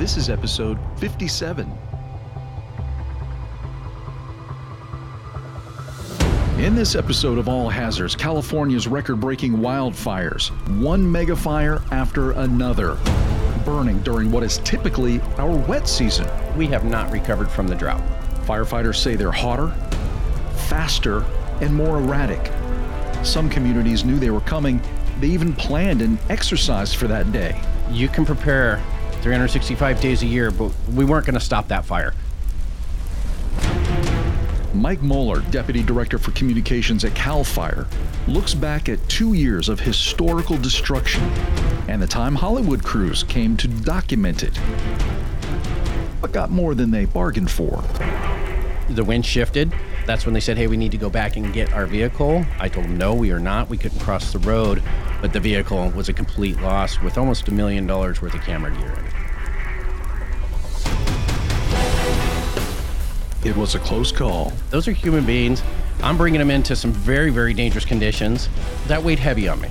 This is episode 57. In this episode of All Hazards, California's record breaking wildfires, one mega fire after another, burning during what is typically our wet season. We have not recovered from the drought. Firefighters say they're hotter, faster, and more erratic. Some communities knew they were coming, they even planned and exercised for that day. You can prepare 365 days a year, but we weren't going to stop that fire. Mike Mohler, Deputy Director for Communications at CAL FIRE, looks back at two years of historical destruction and the time Hollywood crews came to document it, but got more than they bargained for. The wind shifted. That's when they said, hey, we need to go back and get our vehicle. I told them, no, we are not. We couldn't cross the road. But the vehicle was a complete loss with almost a million dollars worth of camera gear in it. It was a close call. Those are human beings. I'm bringing them into some very, very dangerous conditions. That weighed heavy on me.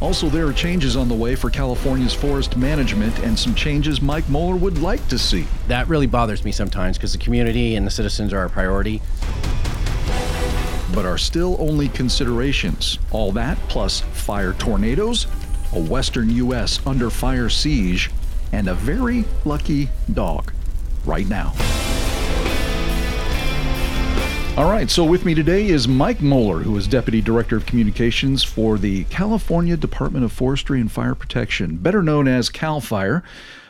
Also, there are changes on the way for California's forest management and some changes Mike Mohler would like to see. That really bothers me sometimes because the community and the citizens are our priority. But are still only considerations. All that plus fire tornadoes, a western U.S. under fire siege, and a very lucky dog right now. All right, so with me today is Mike Mohler, who is Deputy Director of Communications for the California Department of Forestry and Fire Protection, better known as CAL FIRE.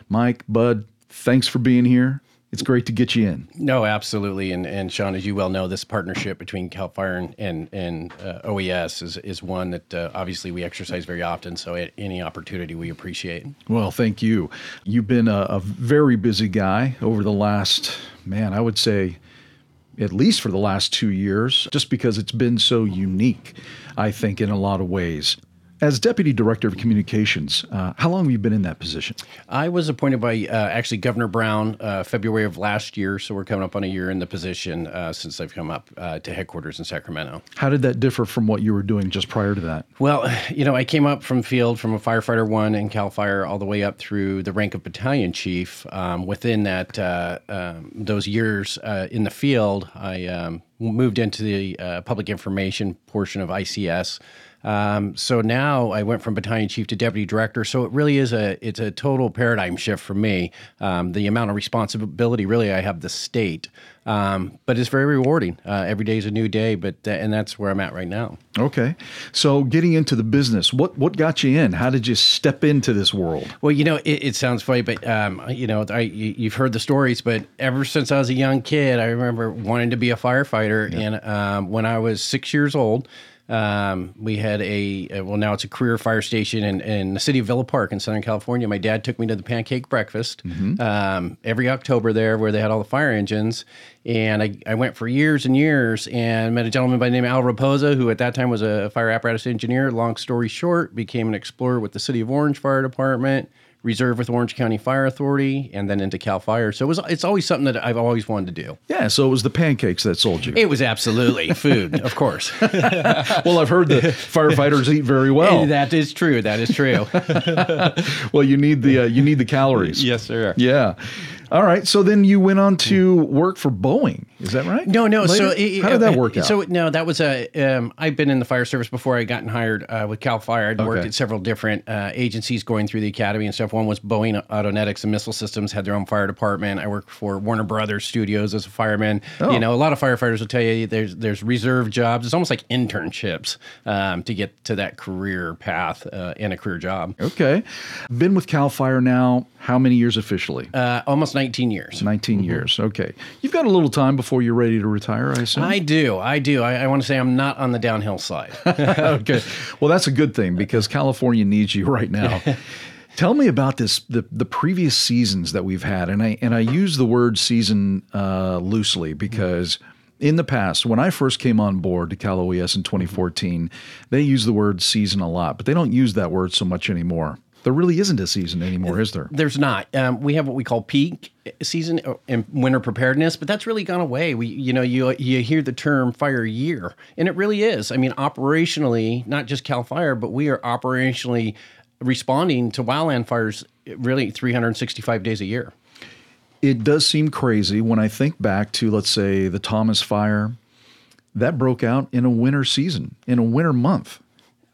Mike, Bud, thanks for being here. It's great to get you in. No, absolutely. And, and Sean, as you well know, this partnership between CAL FIRE and, and, and uh, OES is, is one that uh, obviously we exercise very often. So, at any opportunity we appreciate. Well, thank you. You've been a, a very busy guy over the last, man, I would say, at least for the last two years, just because it's been so unique, I think, in a lot of ways. As Deputy Director of Communications, uh, how long have you been in that position? I was appointed by uh, actually Governor Brown uh, February of last year, so we're coming up on a year in the position uh, since I've come up uh, to headquarters in Sacramento. How did that differ from what you were doing just prior to that? Well, you know, I came up from field from a firefighter one in Cal Fire all the way up through the rank of battalion chief. Um, within that, uh, um, those years in the field, I um, moved into the public information portion of ICS. Um, so now I went from battalion chief to deputy director. So it really is a it's a total paradigm shift for me. Um, the amount of responsibility really I have the state, um, but it's very rewarding. Uh, every day is a new day, but uh, and that's where I'm at right now. Okay, so getting into the business, what what got you in? How did you step into this world? Well, you know, it, it sounds funny, but um, you know, I, you've heard the stories, but ever since I was a young kid, I remember wanting to be a firefighter, yeah. and um, when I was six years old. Um, we had a, well now it's a career fire station in, in the city of Villa Park in Southern California. My dad took me to the pancake breakfast mm-hmm. um, every October there, where they had all the fire engines. And I, I went for years and years and met a gentleman by the name of Al Raposa, who at that time was a fire apparatus engineer. Long story short, became an explorer with the City of Orange Fire Department reserve with Orange County Fire Authority, and then into Cal Fire. So it was it's always something that I've always wanted to do. Yeah, so it was the pancakes that sold you. It was absolutely food, of course. well, I've heard the firefighters eat very well. That is true. That is true. well, you need the uh, you need the calories. Yes, sir. Yeah. All right. So then you went on to work for Boeing. Is that right? No, no. Later? So it, how did that work out? So no, that was a. Um, I've been in the fire service before I gotten hired uh, with Cal Fire. I'd okay. worked at several different uh, agencies going through the academy and stuff. One was Boeing Autonetics and Missile Systems had their own fire department. I worked for Warner Brothers Studios as a fireman. Oh. You know, a lot of firefighters will tell you there's there's reserve jobs. It's almost like internships um, to get to that career path uh, and a career job. Okay, been with Cal Fire now. How many years officially? Uh, almost 19 years. 19 mm-hmm. years. Okay, you've got a little time before you're ready to retire retire, I assume? I do. I do. I, I want to say I'm not on the downhill side. okay. Well, that's a good thing because California needs you right now. Tell me about this the the previous seasons that we've had, and I and I use the word season uh, loosely because in the past, when I first came on board to Cal OES in 2014, they use the word season a lot, but they don't use that word so much anymore there really isn't a season anymore, is there? There's not. Um, we have what we call peak season uh, and winter preparedness, but that's really gone away. We, you know, you you hear the term fire year, and it really is. I mean, operationally, not just Cal Fire, but we are operationally responding to wildland fires really 365 days a year. It does seem crazy when I think back to, let's say, the Thomas Fire. That broke out in a winter season, in a winter month.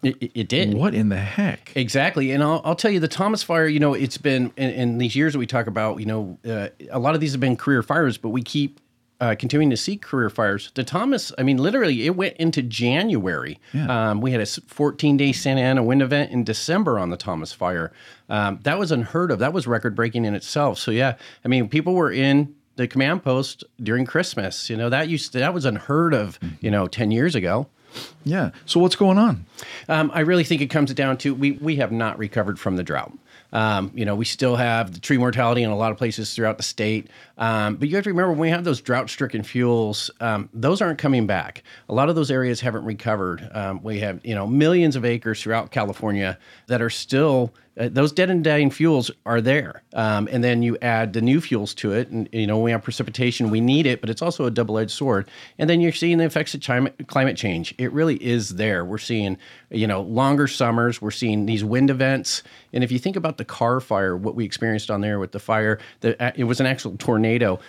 It, it, did. What in the heck? Exactly. And I'll, I'll, tell you, the Thomas Fire, you know, it's been in, in these years that we talk about, you know, uh, a lot of these have been career fires, but we keep uh, continuing to see career fires. The Thomas, I mean, literally, it went into January. Yeah. Um, we had a 14 day Santa Ana wind event in December on the Thomas Fire. Um, that was unheard of. That was record breaking in itself. So, yeah, I mean, people were in the command post during Christmas. You know, that used to, that was unheard of, you know, 10 years ago. Yeah. So what's going on? Um, I really think it comes down to we we have not recovered from the drought. Um, you know, we still have the tree mortality in a lot of places throughout the state. Um, but you have to remember when we have those drought stricken fuels, um, those aren't coming back. A lot of those areas haven't recovered. Um, we have, you know, millions of acres throughout California that are still uh, those dead and dying fuels are there. Um, and then you add the new fuels to it. And, you know, we have precipitation, we need it, but it's also a double edged sword. And then you're seeing the effects of climate change. It really is there. We're seeing, you know, longer summers, we're seeing these wind events. And if you think about the Carr fire, what we experienced on there with the fire, the, uh, it was an actual tornado.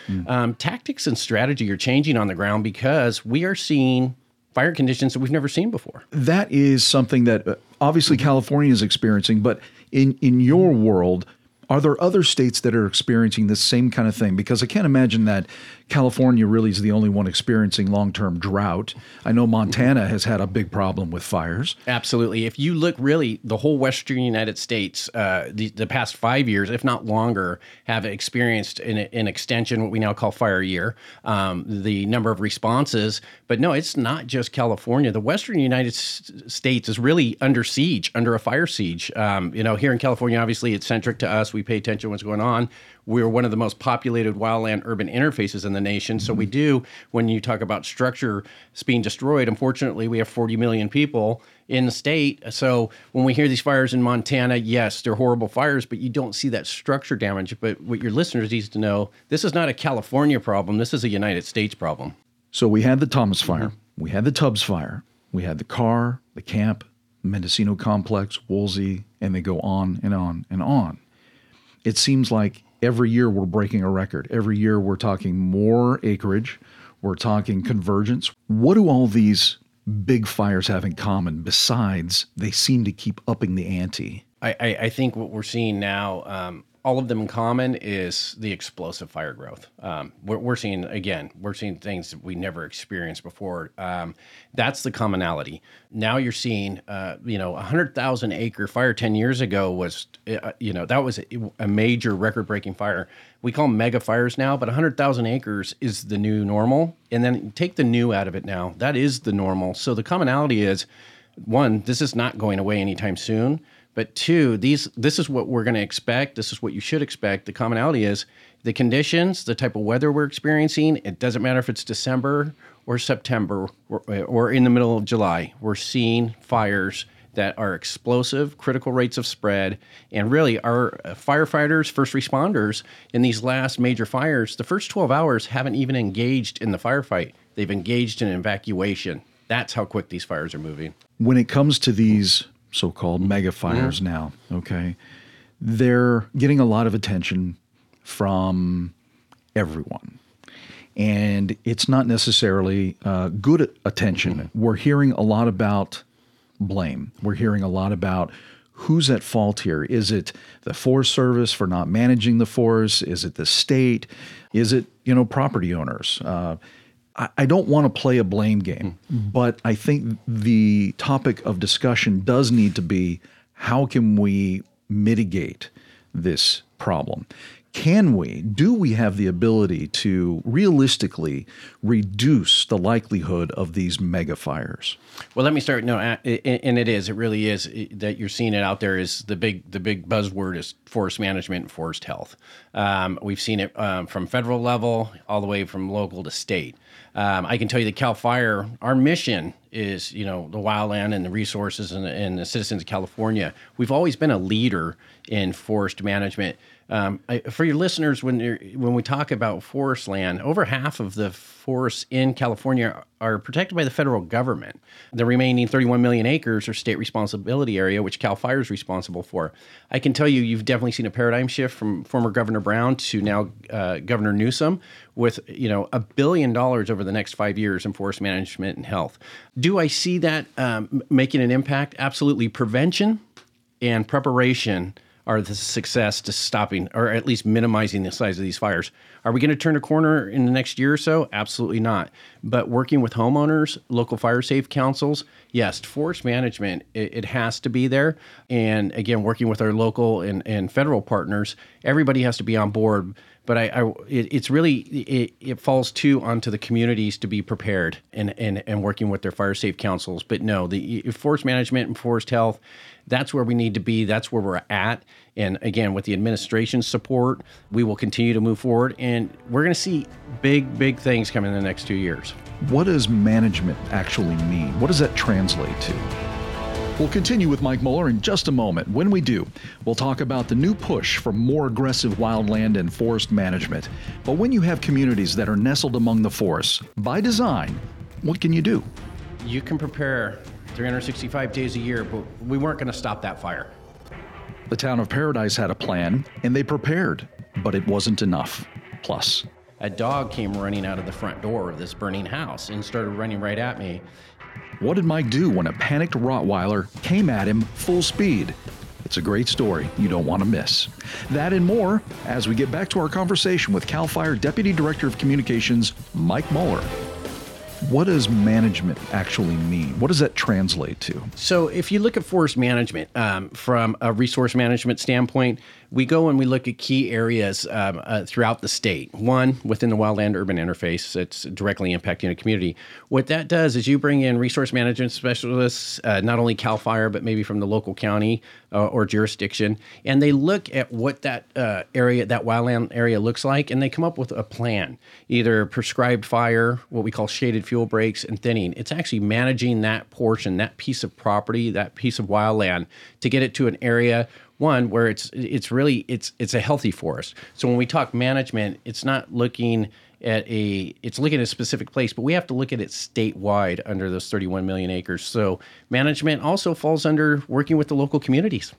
Mm. Um, tactics and strategy are changing on the ground because we are seeing fire conditions that we've never seen before. That is something that uh, obviously California is experiencing, but in in your world, are there other states that are experiencing this same kind of thing? Because I can't imagine that California really is the only one experiencing long term drought. I know Montana has had a big problem with fires. Absolutely. If you look really, the whole Western United States, uh, the, the past five years, if not longer, have experienced an, an extension, what we now call fire year, um, the number of responses. But no, it's not just California. The Western United S- States is really under siege, under a fire siege. Um, you know, here in California, obviously, it's centric to us. We pay attention to what's going on we're one of the most populated wildland urban interfaces in the nation. So we do, when you talk about structure being destroyed, unfortunately, we have 40 million people in the state. So when we hear these fires in Montana, yes, they're horrible fires, but you don't see that structure damage. But what your listeners need to know, this is not a California problem. This is a United States problem. So we had the Thomas fire, mm-hmm. we had the Tubbs fire, we had the Carr, the camp, Mendocino complex, Woolsey, and they go on and on and on. It seems like every year we're breaking a record. Every year we're talking more acreage, we're talking convergence. What do all these big fires have in common besides they seem to keep upping the ante? I, I, think what we're seeing now, um, all of them in common is the explosive fire growth. Um, we're, we're, seeing again, we're seeing things that we never experienced before. Um, that's the commonality. Now you're seeing, uh, you know, a hundred thousand acre fire ten years ago was, uh, you know, that was a, a major record breaking fire. We call them mega fires now, but a hundred thousand acres is the new normal. And then take the new out of it now. That is the normal. So the commonality is, one, this is not going away anytime soon. But two, these this is what we're going to expect. This is what you should expect. The commonality is the conditions, the type of weather we're experiencing. It doesn't matter if it's December or September or, or in the middle of July. We're seeing fires that are explosive, critical rates of spread, and really our uh, firefighters, first responders in these last major fires, the first 12 hours haven't even engaged in the firefight. They've engaged in evacuation. That's how quick these fires are moving. When it comes to these so-called mega fires yeah. now. Okay, they're getting a lot of attention from everyone, and it's not necessarily uh, good attention. Mm-hmm. We're hearing a lot about blame. We're hearing a lot about who's at fault here. Is it the Forest Service for not managing the forest? Is it the state? Is it you know property owners? Uh, I don't want to play a blame game, but I think the topic of discussion does need to be how can we mitigate this problem? Can we, do we have the ability to realistically reduce the likelihood of these mega fires? Well, let me start. No, and it is. It really is that you're seeing it out there. Is the big the big buzzword is forest management and forest health. Um, we've seen it um, from federal level all the way from local to state. Um, I can tell you that Cal Fire, our mission is, you know, the wildland and the resources and, and the citizens of California. We've always been a leader in forest management. Um, I, for your listeners, when when we talk about forest land, over half of the forests in California are protected by the federal government. The remaining 31 million acres are state responsibility area, which Cal Fire is responsible for. I can tell you, you've definitely seen a paradigm shift from former Governor Brown to now uh, Governor Newsom, with you know a billion dollars over the next five years in forest management and health. Do I see that um, making an impact? Absolutely. Prevention and preparation are the success to stopping or at least minimizing the size of these fires. Are we going to turn a corner in the next year or so? Absolutely not. But working with homeowners, local fire safe councils, yes, forest management, it, it has to be there. And again, working with our local and, and federal partners, everybody has to be on board. But I, I it, it's really it, it falls too onto the communities to be prepared and, and and working with their fire safe councils. But no, the forest management and forest health that's where we need to be. That's where we're at. And again, with the administration's support, we will continue to move forward. And we're going to see big, big things coming in the next two years. What does management actually mean? What does that translate to? We'll continue with Mike Mohler in just a moment. When we do, we'll talk about the new push for more aggressive wildland and forest management. But when you have communities that are nestled among the forests, by design, what can you do? You can prepare 365 days a year, but we weren't going to stop that fire. The town of Paradise had a plan, and they prepared, but it wasn't enough. Plus, a dog came running out of the front door of this burning house and started running right at me. What did Mike do when a panicked Rottweiler came at him full speed? It's a great story you don't want to miss. That and more as we get back to our conversation with CAL FIRE Deputy Director of Communications, Mike Mohler. What does management actually mean? What does that translate to? So, if you look at forest management um, from a resource management standpoint, we go and we look at key areas um, uh, throughout the state. One, within the wildland urban interface, it's directly impacting a community. What that does is you bring in resource management specialists, uh, not only CAL FIRE, but maybe from the local county uh, or jurisdiction, and they look at what that uh, area, that wildland area looks like, and they come up with a plan, either prescribed fire, what we call shaded fuel breaks, and thinning. It's actually managing that portion, that piece of property, that piece of wildland to get it to an area one where it's it's really it's it's a healthy forest. So when we talk management, it's not looking at a it's looking at a specific place, but we have to look at it statewide under those 31 million acres. So management also falls under working with the local communities.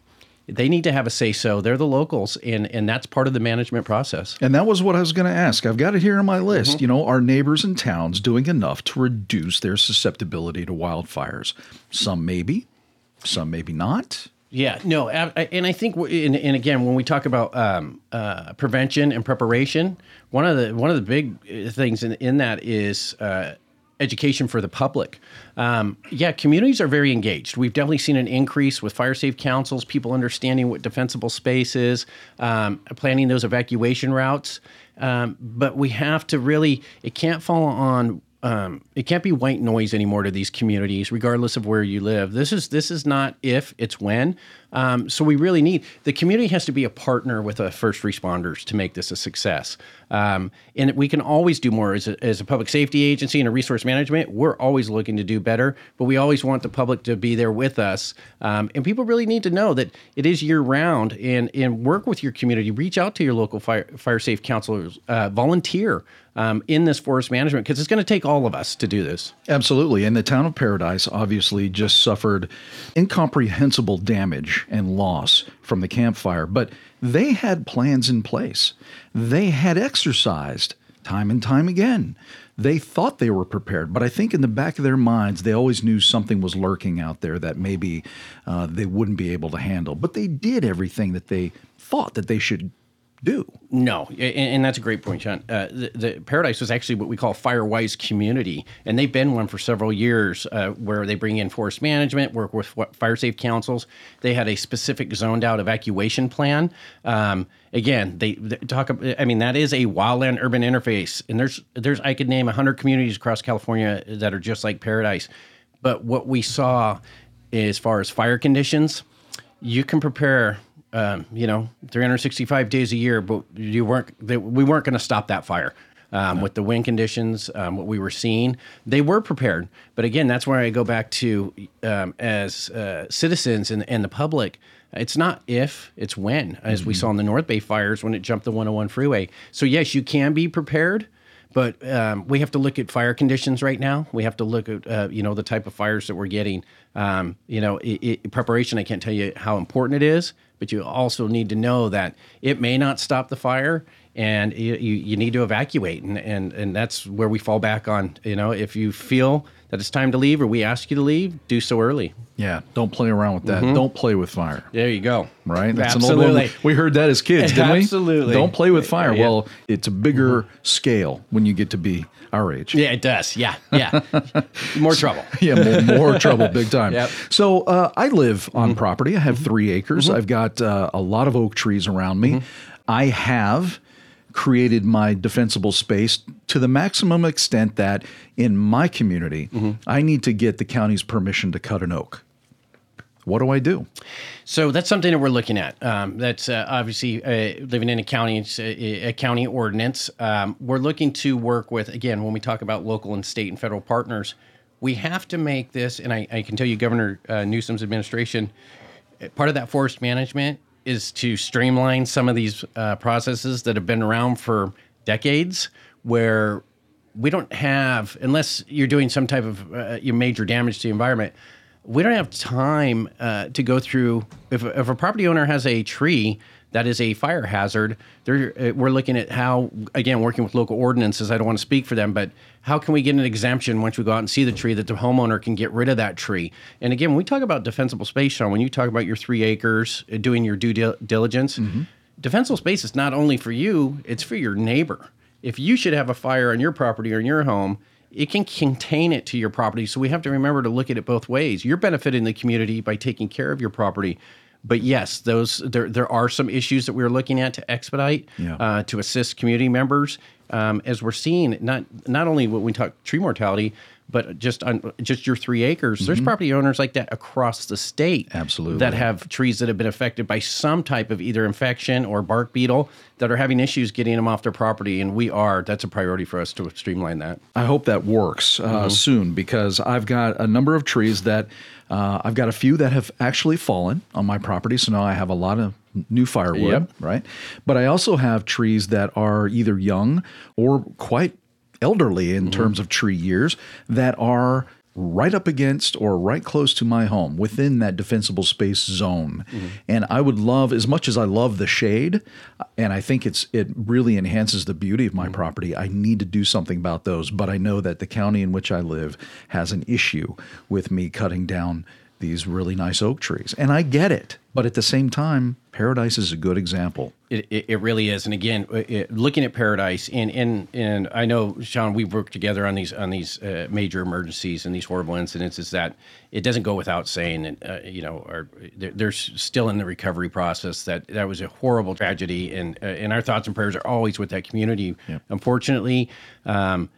They need to have a say so. They're the locals, and and that's part of the management process. And that was what I was going to ask. I've got it here on my list. Mm-hmm. You know, are neighbors and towns doing enough to reduce their susceptibility to wildfires? Some maybe, some maybe not. Yeah, no, and I think, and, and again, when we talk about um, uh, prevention and preparation, one of the one of the big uh, things in, in that is uh, education for the public. Um, yeah, communities are very engaged. We've definitely seen an increase with fire safe councils, people understanding what defensible space is, um, planning those evacuation routes. Um, but we have to really, it can't fall on um, it can't be white noise anymore to these communities, regardless of where you live. This is this is not if, it's when. Um, so we really need the community has to be a partner with the first responders to make this a success. Um, and we can always do more as a, as a public safety agency and a resource management. We're always looking to do better, but we always want the public to be there with us. Um, and people really need to know that it is year round and and work with your community. Reach out to your local fire fire safe counselors. Uh, volunteer um, in this forest management because it's going to take all of us to do this. Absolutely. And the town of Paradise obviously just suffered incomprehensible damage and loss from the Camp Fire, but they had plans in place. They had exercised time and time again. They thought they were prepared, but I think in the back of their minds, they always knew something was lurking out there that maybe uh, they wouldn't be able to handle. But they did everything that they thought that they should do. No, and, and that's a great point, Sean. Uh, the, the, Paradise was actually what we call Firewise Community, and they've been one for several years, uh, where they bring in forest management, work with fire safe councils. They had a specific zoned out evacuation plan. Um, again, they, they, talk. I mean, that is a wildland urban interface, and there's there's I could name hundred communities across California that are just like Paradise. But what we saw, as far as fire conditions, you can prepare um, you know, 365 days a year, but you weren't, they, we weren't going to stop that fire. Um, with the wind conditions, um, what we were seeing, they were prepared. But again, that's where I go back to um, as uh, citizens and, and the public. It's not if, it's when, as Mm-hmm. we saw in the North Bay fires when it jumped the 101 freeway. So, yes, you can be prepared, but um, we have to look at fire conditions right now. We have to look at, uh, you know, the type of fires that we're getting. Um, you know, it, it, preparation, I can't tell you how important it is, but you also need to know that it may not stop the fire and you, you, need to evacuate. And, and, and that's where we fall back on, you know, if you feel that it's time to leave or we ask you to leave, do so early. Yeah, don't play around with that. Don't play with fire. There you go. Right? an old Absolutely. one. We heard that as kids, didn't we? Absolutely. Don't play with fire. Yeah. Mm-hmm. Well, it's a bigger scale when you get to be our age. Yeah, it does. Yeah, yeah. More trouble. yeah, more, more trouble, big time. Yep. Mm-hmm. So uh, I live on property. I have three acres. I've got uh, a lot of oak trees around me. Mm-hmm. I have created my defensible space to the maximum extent that in my community, Mm-hmm. I need to get the county's permission to cut an oak. What do I do? So that's something that we're looking at. Um, that's uh, obviously uh, living in a county, it's a, county ordinance. Um, we're looking to work with again when we talk about local and state and federal partners. We have to make this, and I, I can tell you, Governor uh, Newsom's administration, uh, part of that forest management is to streamline some of these uh, processes that have been around for decades, where we don't have, unless you're doing some type of uh, major damage to the environment, we don't have time uh, to go through. If, if a property owner has a tree that is a fire hazard, they're, uh, we're looking at how, again, working with local ordinances. I don't want to speak for them, but how can we get an exemption once we go out and see the tree that the homeowner can get rid of that tree? And again, when we talk about defensible space, Sean, when you talk about your three acres, uh, doing your due dil- diligence, defensible space is not only for you, it's for your neighbor. If you should have a fire on your property or in your home, it can contain it to your property. So we have to remember to look at it both ways. You're benefiting the community by taking care of your property. But yes, those there there are some issues that we're looking at to expedite Yeah. uh, to assist community members um, as we're seeing not not only when we talk tree mortality, but just on just your three acres. There's property owners like that across the state, Absolutely. that have trees that have been affected by some type of either infection or bark beetle that are having issues getting them off their property. And we are that's a priority for us to streamline that. I hope that works uh, Mm-hmm. soon because I've got a number of trees that uh, I've got a few that have actually fallen on my property. So now I have a lot of new firewood, Yep. right? But I also have trees that are either young or quite elderly Mm-hmm. in terms of tree years that are right up against or right close to my home within that defensible space zone. Mm-hmm. And I would love as much as I love the shade and I think it's it really enhances the beauty of my property. I need to do something about those, but I know that the county in which I live has an issue with me cutting down these really nice oak trees. And I get it. But at the same time, Paradise is a good example. It, it, it really is, and again, it, looking at Paradise, and and and I know Sean, we've worked together on these on these uh, major emergencies and these horrible incidents. Is that it doesn't go without saying, and uh, you know, our, they're, they're still in the recovery process. That that was a horrible tragedy, and uh, and our thoughts and prayers are always with that community. Unfortunately, um,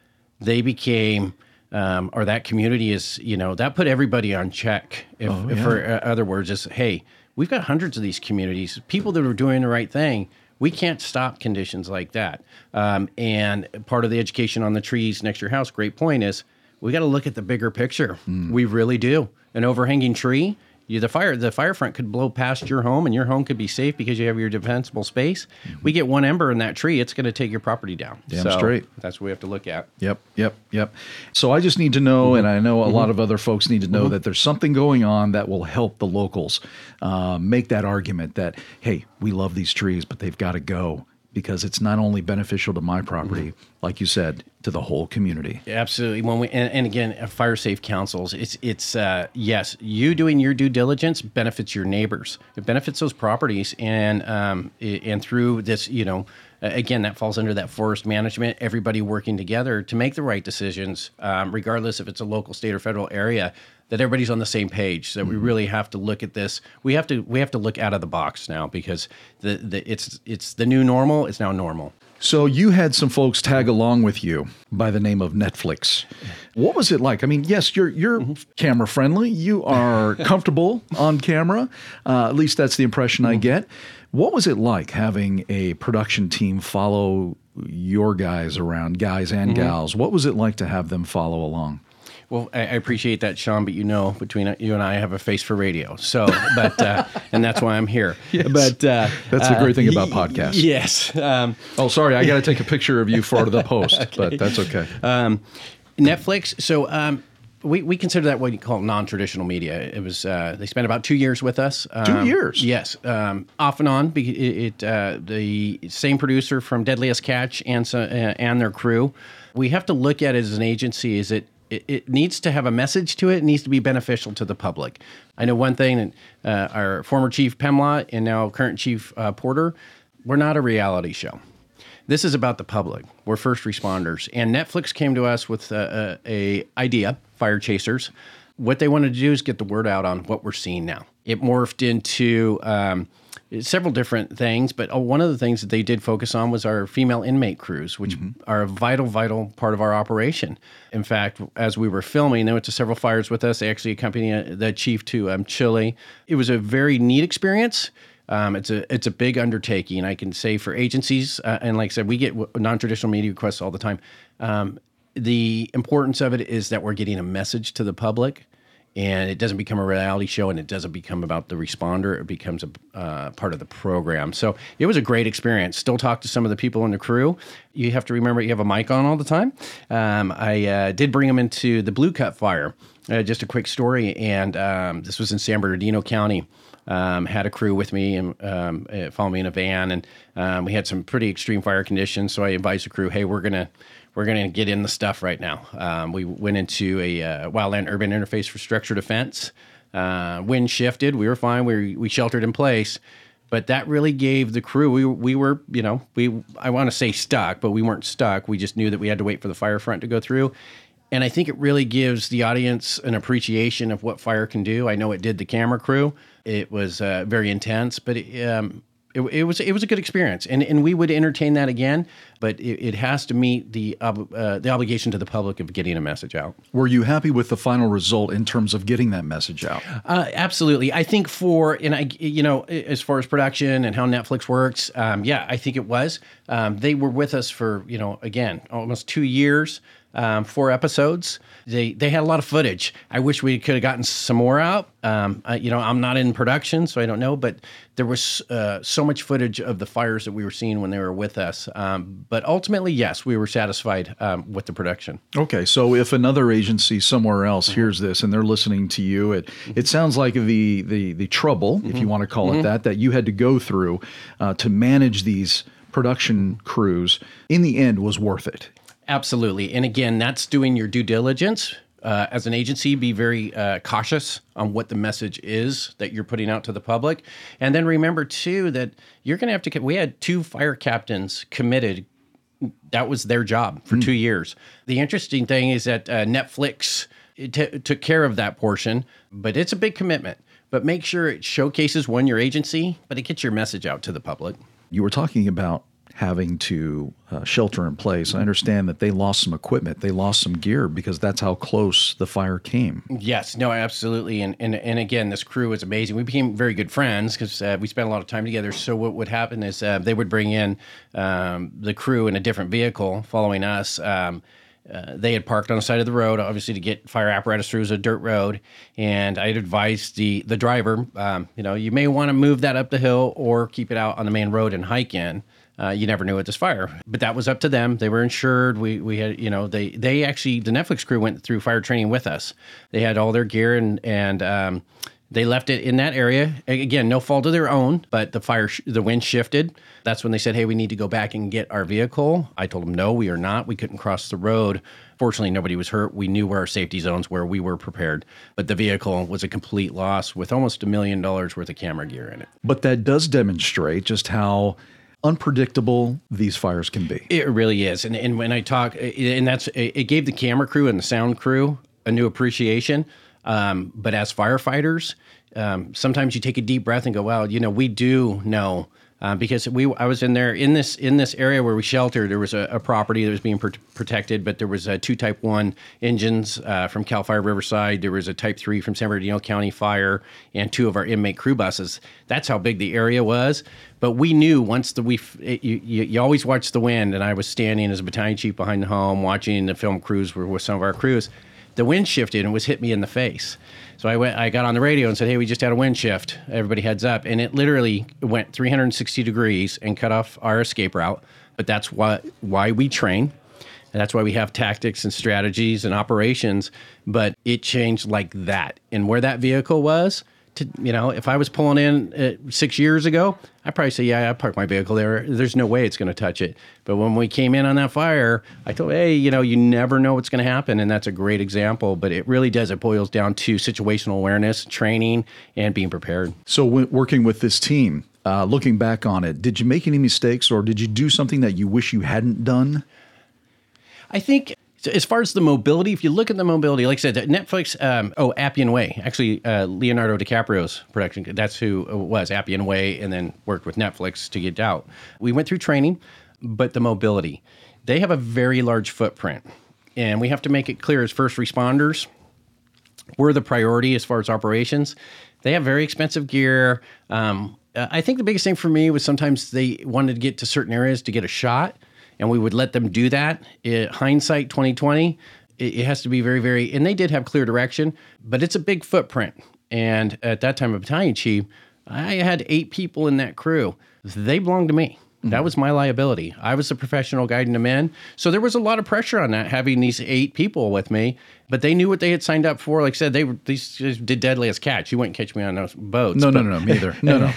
they became. Um, or that community is, you know, that put everybody on check. If, if for uh, other words, is hey, we've got hundreds of these communities, people that are doing the right thing. We can't stop conditions like that. Um, and part of the education on the trees next to your house, great point, is we got to look at the bigger picture. We really do. An overhanging tree, you, the fire, the fire front could blow past your home, and your home could be safe because you have your defensible space. Mm-hmm. We get one ember in that tree, it's going to take your property down. Damn So straight. That's what we have to look at. Yep, yep, yep. So I just need to know, mm-hmm. and I know a lot mm-hmm. of other folks need to know that there's something going on that will help the locals uh, make that argument that, hey, we love these trees, but they've got to go because it's not only beneficial to my property, like you said, to the whole community. Absolutely. When we and, and again, uh, fire safe councils. It's it's uh, yes, you doing your due diligence benefits your neighbors. It benefits those properties, and um, and through this, you know, again, that falls under that forest management. Everybody working together to make the right decisions, um, regardless if it's a local, state, or federal area. That everybody's on the same page. That we mm-hmm. really have to look at this. We have to we have to look out of the box now because the, the it's it's the new normal. It's now normal. So you had some folks tag along with you by the name of Netflix. What was it like? I mean, yes, you're you're mm-hmm. camera friendly. You are comfortable on camera. Uh, at least that's the impression I mm-hmm. get. What was it like having a production team follow your guys around, guys and gals? What was it like to have them follow along? Well, I, I appreciate that, Sean. But you know, between you and I, I have a face for radio. So, but uh, and that's why I'm here. Yes. But uh, That's the uh, great thing about podcasts. Yes. Um, Oh, sorry, I got to take a picture of you for the post, but that's okay. um, Netflix. So um, we, we consider that what you call non-traditional media. It was uh, they spent about two years with us. Um, years? Yes, um, off and on. It, it uh, the same producer from Deadliest Catch and so, uh, and their crew. We have to look at it as an agency. Is it it, it needs to have a message to it. It needs to be beneficial to the public. I know one thing uh, our former chief Pimlott and now current chief uh, Porter, we're not a reality show. This is about the public. We're first responders, and Netflix came to us with a, a, a idea, Fire Chasers. What they wanted to do is get the word out on what we're seeing now. It morphed into um, several different things, but uh, one of the things that they did focus on was our female inmate crews, which are a vital, vital part of our operation. In fact, as we were filming, they went to several fires with us. They actually accompanied uh, the chief to um, Chile. It was a very neat experience. Um, it's a it's a big undertaking. I can say for agencies, uh, and like I said, we get non traditional media requests all the time. Um, the importance of it is that we're getting a message to the public, and it doesn't become a reality show, and it doesn't become about the responder. It becomes a uh, part of the program. So it was a great experience. Still talk to some of the people in the crew. You have to remember you have a mic on all the time. Um, I uh, did bring them into the Blue Cut fire. Uh, just a quick story, and um, this was in San Bernardino County um, had a crew with me and um, uh, follow me in a van, and um, we had some pretty extreme fire conditions. So I advised the crew, "Hey, we're gonna we're gonna get in the stuff right now." Um, we went into a uh, wildland urban interface for structure defense. Uh, wind shifted, we were fine. We we sheltered in place, but that really gave the crew. We we were you know we I want to say stuck, but we weren't stuck. We just knew that we had to wait for the fire front to go through. And I think it really gives the audience an appreciation of what fire can do. I know it did the camera crew. It was uh, very intense, but it, um, it, it was it was a good experience, and and we would entertain that again. But it, it has to meet the ob- uh, the obligation to the public of getting a message out. Were you happy with the final result in terms of getting that message out? Uh, absolutely. I think for and I you know as far as production and how Netflix works, um, yeah, I think it was. Um, they were with us for you know again almost two years, um, four episodes. They they had a lot of footage. I wish we could have gotten some more out. Um, I, you know, I'm not in production, so I don't know, but there was uh, so much footage of the fires that we were seeing when they were with us. Um, but ultimately, yes, we were satisfied um, with the production. Okay, so if another agency somewhere else hears this and they're listening to you, it it sounds like the the the trouble, if you want to call it that, that you had to go through uh, to manage these production crews, in the end, was worth it. Absolutely. And again, that's doing your due diligence. Uh, as an agency, be very uh, cautious on what the message is that you're putting out to the public. And then remember, too, that you're going to have to. We had two fire captains committed. That was their job for two years. The interesting thing is that uh, Netflix t- took care of that portion, but it's a big commitment. But make sure it showcases one, your agency, but it gets your message out to the public. You were talking about having to uh, shelter in place. I understand that they lost some equipment, they lost some gear because that's how close the fire came. Yes, no, absolutely, and and and again, this crew was amazing. We became very good friends because uh, we spent a lot of time together. So what would happen is uh, they would bring in um, the crew in a different vehicle following us. Um, uh, they had parked on the side of the road, obviously to get fire apparatus through. It was a dirt road, and I'd advised the the driver, um, you know, you may want to move that up the hill or keep it out on the main road and hike in. Uh, you never knew with this fire, but that was up to them. They were insured. We we had you know they they actually the Netflix crew went through fire training with us. They had all their gear and and um, they left it in that area. Again, no fault of their own, but the fire sh- the wind shifted. That's when they said, "Hey, we need to go back and get our vehicle." I told them, "No, we are not. We couldn't cross the road." Fortunately, nobody was hurt. We knew where our safety zones were. We were prepared, but the vehicle was a complete loss with almost a million dollars worth of camera gear in it. But that does demonstrate just how unpredictable these fires can be. It really is, and and when I talk, and that's it gave the camera crew and the sound crew a new appreciation. Um, but as firefighters, um, sometimes you take a deep breath and go, "Well, you know, we do know." Uh, because we, I was in there in this in this area where we sheltered. There was a, a property that was being pr- protected, but there was two Type One engines uh, from Cal Fire Riverside. There was a Type Three from San Bernardino County Fire, and two of our inmate crew buses. That's how big the area was. But we knew once the we it, you, you you always watch the wind, and I was standing as a battalion chief behind the home, watching the film crews were with some of our crews the wind shifted and was hit me in the face. So I went, I got on the radio and said, "Hey, we just had a wind shift. Everybody heads up!" And it literally went 360 degrees and cut off our escape route. But that's why why we train. And that's why we have tactics and strategies and operations. But it changed like that. And where that vehicle was, to you know, if I was pulling in uh, six years ago, I'd probably say, yeah, I parked my vehicle there. There's no way it's going to touch it. But when we came in on that fire, I thought, hey, you know, you never know what's going to happen, and that's a great example. But it really does. It boils down to situational awareness, training, and being prepared. So, w- working with this team, uh, looking back on it, did you make any mistakes, or did you do something that you wish you hadn't done? I think as far as the mobility, if you look at the mobility, like I said, Netflix, um, oh, Appian Way, actually, uh, Leonardo DiCaprio's production, that's who it was, Appian Way, and then worked with Netflix to get out. We went through training, but the mobility, they have a very large footprint. And we have to make it clear as first responders, we're the priority as far as operations. They have very expensive gear. Um, I think the biggest thing for me was sometimes they wanted to get to certain areas to get a shot and we would let them do that. It, hindsight 2020, it, it has to be very, very, and they did have clear direction, but it's a big footprint. And at that time, a battalion chief, I had eight people in that crew. They belonged to me. That was my liability. I was the professional guiding them in. So there was a lot of pressure on that, having these eight people with me. But they knew what they had signed up for. Like I said, they were these did deadliest catch. You wouldn't catch me on those boats. No, no, no, no, me either. No, no,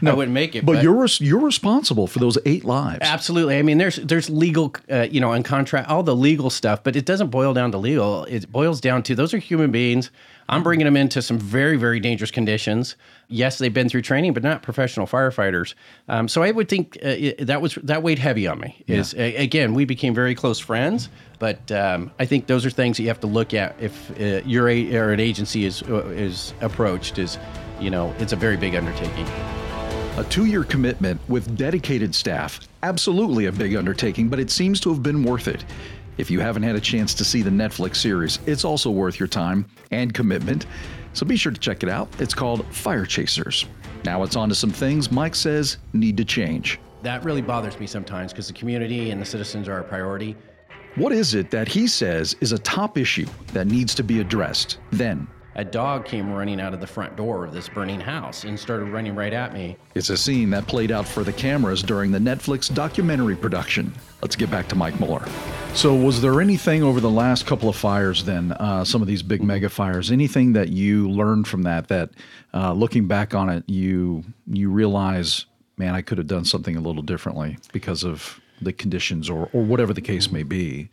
no. I wouldn't make it. But, but, you're you're responsible for those eight lives. Absolutely. I mean, there's there's legal, uh, you know, and contract, all the legal stuff. But it doesn't boil down to legal. It boils down to those are human beings. I'm bringing them into some very, very dangerous conditions. Yes, they've been through training, but not professional firefighters. Um, so I would think uh, it, that was that weighed heavy on me. Is yeah. again, we became very close friends, but um, I think those are things that you have to look at if uh, your a, or an agency is uh, is approached. Is you know, it's a very big undertaking. A two year commitment with dedicated staff. Absolutely a big undertaking, but it seems to have been worth it. If you haven't had a chance to see the Netflix series, it's also worth your time and commitment. So be sure to check it out. It's called Fire Chasers. Now it's on to some things Mike says need to change. That really bothers me sometimes because the community and the citizens are a priority. What is it that he says is a top issue that needs to be addressed? Then, a dog came running out of the front door of this burning house and started running right at me. It's a scene that played out for the cameras during the Netflix documentary production. Let's get back to Mike Mohler. So, was there anything over the last couple of fires, then, uh, some of these big mega fires, anything that you learned from that, that uh, looking back on it, you, you realize, man, I could have done something a little differently because of the conditions or, or whatever the case may be?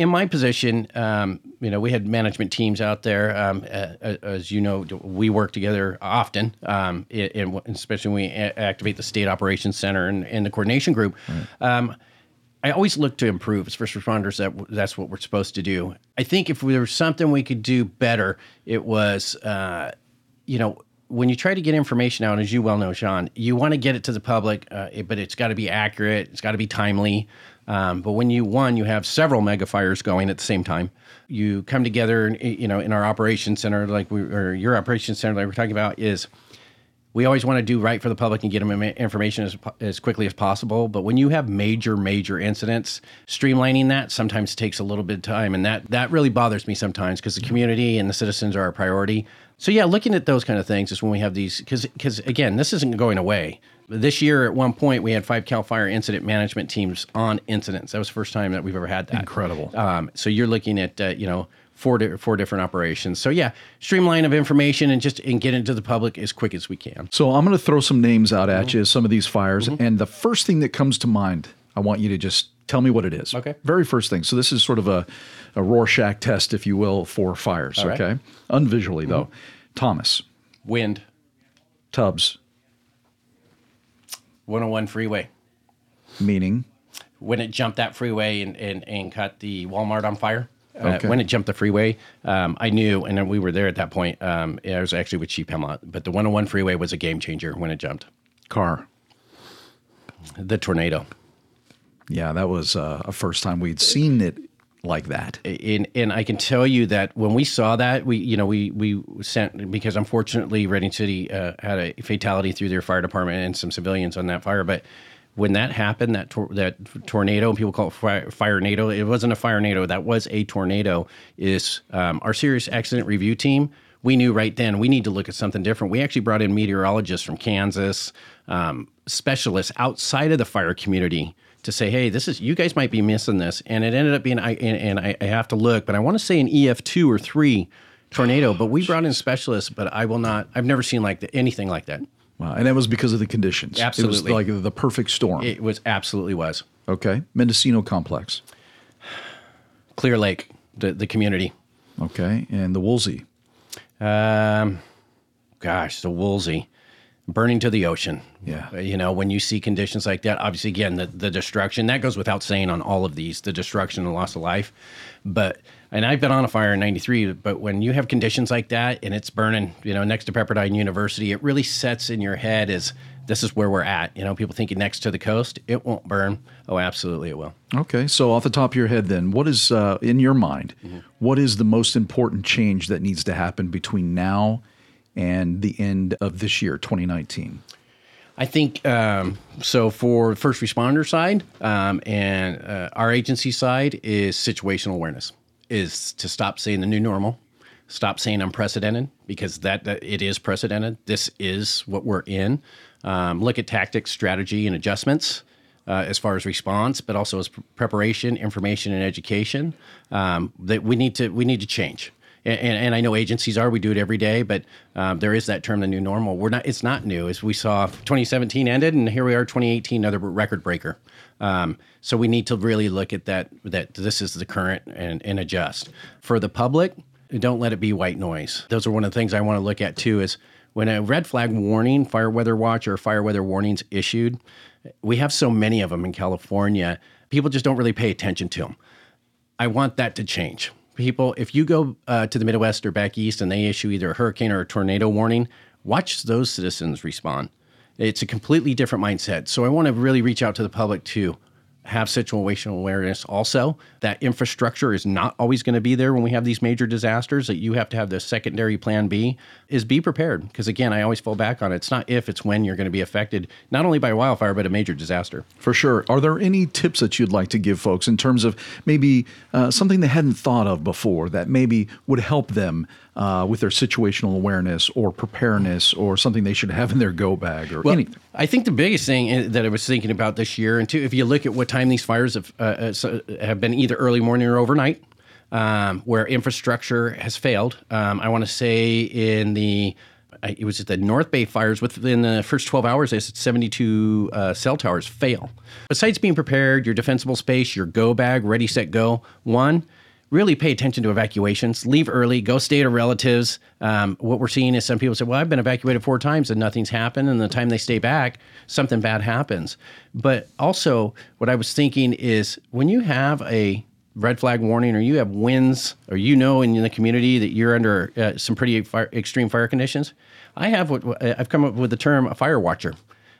in my position, um, you know, we had management teams out there. Um, uh, as you know, we work together often, um, in, especially when we activate the state operations center and, and the coordination group. Right. I always look to improve as first responders. That that's what we're supposed to do. I think if there was something we could do better, it was, uh, you know, when you try to get information out, as you well know, Sean, you want to get it to the public, uh, but it's got to be accurate. It's got to be timely. Um, but when you one, you have several mega fires going at the same time. You come together, you know, in our operations center, like we or your operations center, like we're talking about, is we always want to do right for the public and get them information as, as quickly as possible. But when you have major, major incidents, streamlining that sometimes takes a little bit of time, and that that really bothers me sometimes because the community and the citizens are a priority. So yeah, looking at those kind of things is when we have these because because again, this isn't going away this year at one point we had five cal fire incident management teams on incidents that was the first time that we've ever had that incredible um, so you're looking at uh, you know four, di- four different operations so yeah streamline of information and just and get into the public as quick as we can so i'm going to throw some names out at mm-hmm. you some of these fires mm-hmm. and the first thing that comes to mind i want you to just tell me what it is okay very first thing so this is sort of a, a rorschach test if you will for fires All okay right. unvisually though mm-hmm. thomas wind tubbs 101 freeway. Meaning? When it jumped that freeway and, and, and caught the Walmart on fire. Uh, when it jumped the freeway, um, I knew, and then we were there at that point. Um, I was actually with Chief Pimlott, but the 101 freeway was a game changer when it jumped. Car. The tornado. Yeah, that was uh, a first time we'd seen it like that. And, and I can tell you that when we saw that, we you know we we sent because unfortunately Redding City uh, had a fatality through their fire department and some civilians on that fire, but when that happened, that tor- that tornado, people call it fire, firenado. It wasn't a firenado. That was a tornado. Is um, our serious accident review team? We knew right then we need to look at something different. We actually brought in meteorologists from Kansas, um, specialists outside of the fire community to say, hey, this is you guys might be missing this, and it ended up being I and, and I, I have to look, but I want to say an EF two or three tornado, but we brought in specialists, but I will not. I've never seen like the, anything like that. Wow. And that was because of the conditions. Absolutely. It was like the perfect storm. It was absolutely was okay. Mendocino Complex. Clear Lake, the the community. Okay. And the Woolsey. Um, gosh, the Woolsey burning to the ocean. Yeah. Uh, You know, when you see conditions like that, obviously, again, the, the destruction, that goes without saying on all of these, the destruction and loss of life. But, and I've been on a fire in 93, but when you have conditions like that and it's burning, you know, next to Pepperdine University, it really sets in your head as this is where we're at. You know, people thinking next to the coast, it won't burn. Oh, absolutely, it will. Okay. So, off the top of your head, then, what is, uh, in your mind, what is the most important change that needs to happen between now and the end of this year, 2019? I think um, so. For first responder side um, and uh, our agency side is situational awareness. Is to stop saying the new normal, stop saying unprecedented because that, that it is precedented. This is what we're in. Um, look at tactics, strategy, and adjustments. Uh, as far as response, but also as preparation, information, and education, um, that we need to we need to change and, and I know agencies are. We do it every day, but um, there is that term, the new normal. We're not. It's not new. As we saw, 2017 ended, and here we are, 2018, another record breaker. Um, so we need to really look at that. That this is the current and, and adjust for the public. Don't let it be white noise. Those are one of the things I want to look at too. Is when a red flag warning, fire weather watch, or fire weather warnings issued, we have so many of them in California. People just don't really pay attention to them. I want that to change. People, if you go uh, to the Midwest or back east and they issue either a hurricane or a tornado warning, watch those citizens respond. It's a completely different mindset. So I want to really reach out to the public to have situational awareness also that infrastructure is not always going to be there when we have these major disasters that you have to have the secondary plan b is be prepared because again i always fall back on it it's not if it's when you're going to be affected not only by wildfire but a major disaster For sure. Are there any tips that you'd like to give folks in terms of maybe uh, something they hadn't thought of before that maybe would help them uh, with their situational awareness or preparedness or something they should have in their go bag or anything? I think the biggest thing that I was thinking about this year, and too, if you look at what time these fires have uh, uh, have been either early morning or overnight, um, where infrastructure has failed. Um, I want to say in the it was at the North Bay fires within the first 12 hours, they said 72 uh, cell towers fail. Besides being prepared, your defensible space, your go bag, ready, set, go. One, really pay attention to evacuations. Leave early. Go stay at a relative's. Um, what we're seeing is some people say, "Well, I've been evacuated four times and nothing's happened." And the time they stay back, something bad happens. But also, what I was thinking is when you have a red flag warning, or you have winds, or you know in the community that you're under uh, some pretty fire, extreme fire conditions, I have what I've come up with the term a fire watcher.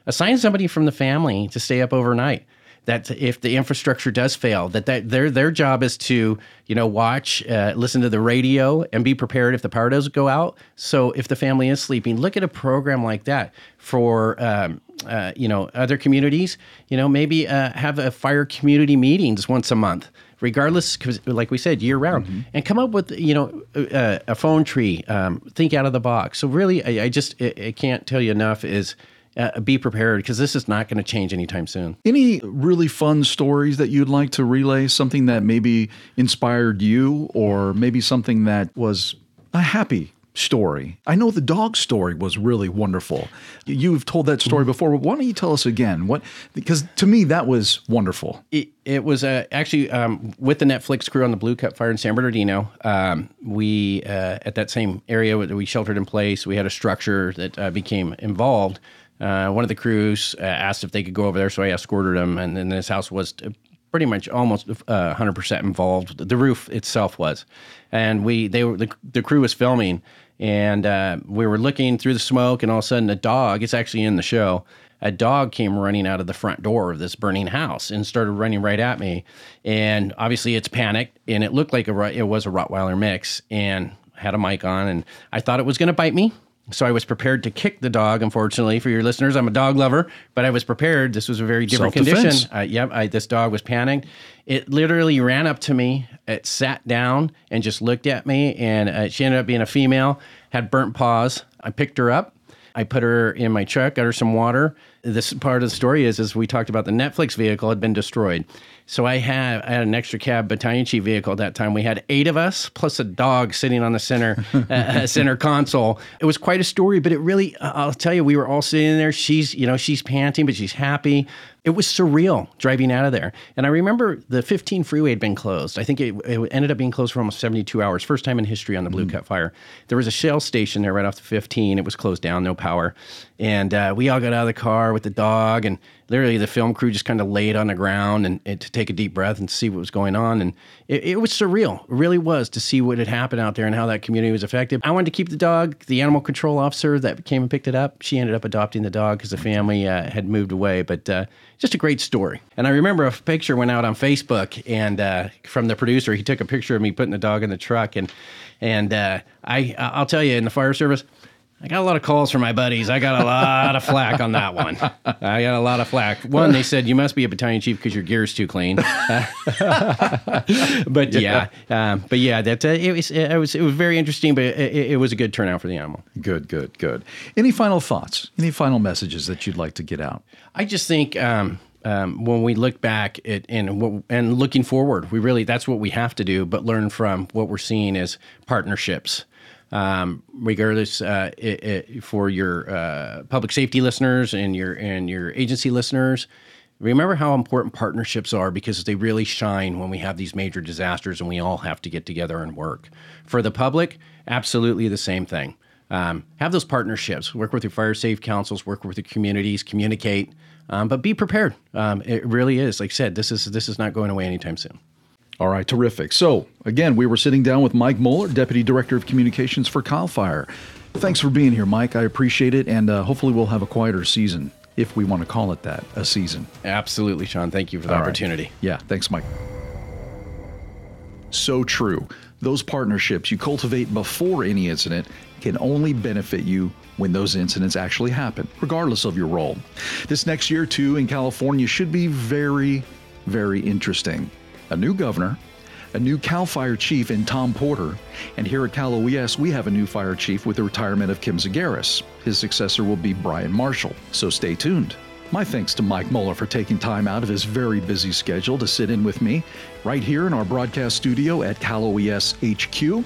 Assign somebody from the family to stay up overnight that if the infrastructure does fail, that, that their their job is to you know watch, uh, listen to the radio, and be prepared if the power does go out. So if the family is sleeping, look at a program like that for um, uh, you know other communities. You know maybe uh, have a fire community meetings once a month. Regardless, like we said, year round, and come up with you know a, a phone tree. Um, think out of the box. So really, I, I just I, I can't tell you enough. Is uh, be prepared because this is not going to change anytime soon. Any really fun stories that you'd like to relay? Something that maybe inspired you, or maybe something that was a happy story? I know the dog story was really wonderful. You've told that story before, but why don't you tell us again? What? Because to me, that was wonderful. It, it was uh, actually um, with the Netflix crew on the Blue Cut Fire in San Bernardino. Um, we uh, at that same area we sheltered in place. We had a structure that uh, became involved. Uh, one of the crews uh, asked if they could go over there, so I escorted them. And then this house was uh, pretty much almost uh, 100% involved. The roof itself was, and we they were the, the crew was filming, and uh, we were looking through the smoke, and all of a sudden a dog. It's actually in the show. A dog came running out of the front door of this burning house and started running right at me, and obviously it's panicked, and it looked like a it was a Rottweiler mix, and had a mic on, and I thought it was going to bite me. So I was prepared to kick the dog. Unfortunately, for your listeners, I'm a dog lover, but I was prepared. This was a very different condition. Uh, yep, I, this dog was panicked. It literally ran up to me. It sat down and just looked at me. And uh, she ended up being a female, had burnt paws. I picked her up. I put her in my truck, got her some water. This part of the story is, as we talked about, the Netflix vehicle had been destroyed. So I had I had an extra cab battalion chief vehicle at that time. We had eight of us plus a dog sitting on the center uh, center console. It was quite a story, but it really I'll tell you, we were all sitting there. She's you know she's panting, but she's happy. It was surreal driving out of there. And I remember the 15 freeway had been closed. I think it, it ended up being closed for almost 72 hours. First time in history on the Blue Cut Fire. There was a Shell station there right off the 15. It was closed down, no power. And uh, we all got out of the car with the dog, and literally the film crew just kind of laid on the ground and, and to take a deep breath and see what was going on. And it, it was surreal. It really was to see what had happened out there and how that community was affected. I wanted to keep the dog. The animal control officer that came and picked it up, she ended up adopting the dog because the family uh, had moved away. But uh, just a great story. And I remember a picture went out on Facebook, and uh, from the producer, he took a picture of me putting the dog in the truck, and and uh, I I'll tell you, in the fire service. I got a lot of calls from my buddies. I got a lot of flack on that one. I got a lot of flack. One, they said you must be a battalion chief because your gear's too clean. but yeah, um, but yeah, that uh, it was it was it was very interesting. But it, it was a good turnout for the animal. Good, good, good. Any final thoughts? Any final messages that you'd like to get out? I just think um, um, when we look back at and and looking forward, we really that's what we have to do. But learn from what we're seeing as partnerships. Um, regardless, uh, it, it, for your uh, public safety listeners and your and your agency listeners, remember how important partnerships are because they really shine when we have these major disasters and we all have to get together and work. For the public, absolutely the same thing. Um, have those partnerships. Work with your fire safe councils. Work with your communities. Communicate, um, but be prepared. Um, it really is. Like I said, this is this is not going away anytime soon. All right, terrific. So, again, we were sitting down with Mike Mohler, Deputy Director of Communications for Cal Fire. Thanks for being here, Mike. I appreciate it, and uh, hopefully, we'll have a quieter season, if we want to call it that, a season. Absolutely, Sean. Thank you for the All right. opportunity. Yeah, thanks, Mike. So true. Those partnerships you cultivate before any incident can only benefit you when those incidents actually happen, regardless of your role. This next year, too, in California should be very, very interesting. A new governor, a new CAL Fire chief in Thom Porter, and here at Cal OES, we have a new fire chief with the retirement of Kim Zagaris. His successor will be Brian Marshall, so stay tuned. My thanks to Mike Mohler for taking time out of his very busy schedule to sit in with me right here in our broadcast studio at Cal OES HQ.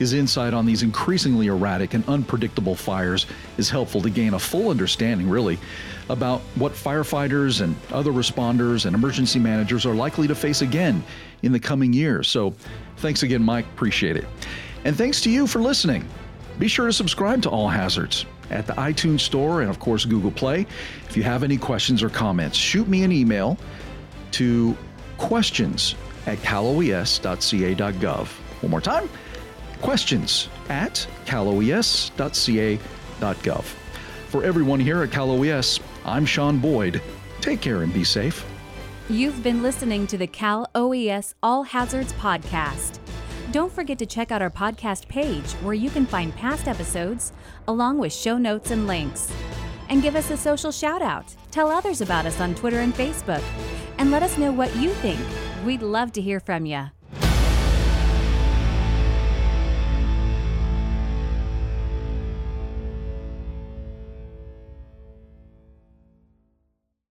His insight on these increasingly erratic and unpredictable fires is helpful to gain a full understanding, really, about what firefighters and other responders and emergency managers are likely to face again in the coming years. So, thanks again, Mike. Appreciate it. And thanks to you for listening. Be sure to subscribe to All Hazards at the iTunes Store and, of course, Google Play. If you have any questions or comments, shoot me an email to questions at caloes.ca.gov. One more time questions at caloes.ca.gov. For everyone here at Cal OES, I'm Sean Boyd. Take care and be safe. You've been listening to the Cal OES All Hazards Podcast. Don't forget to check out our podcast page where you can find past episodes along with show notes and links. And give us a social shout out. Tell others about us on Twitter and Facebook. And let us know what you think. We'd love to hear from you.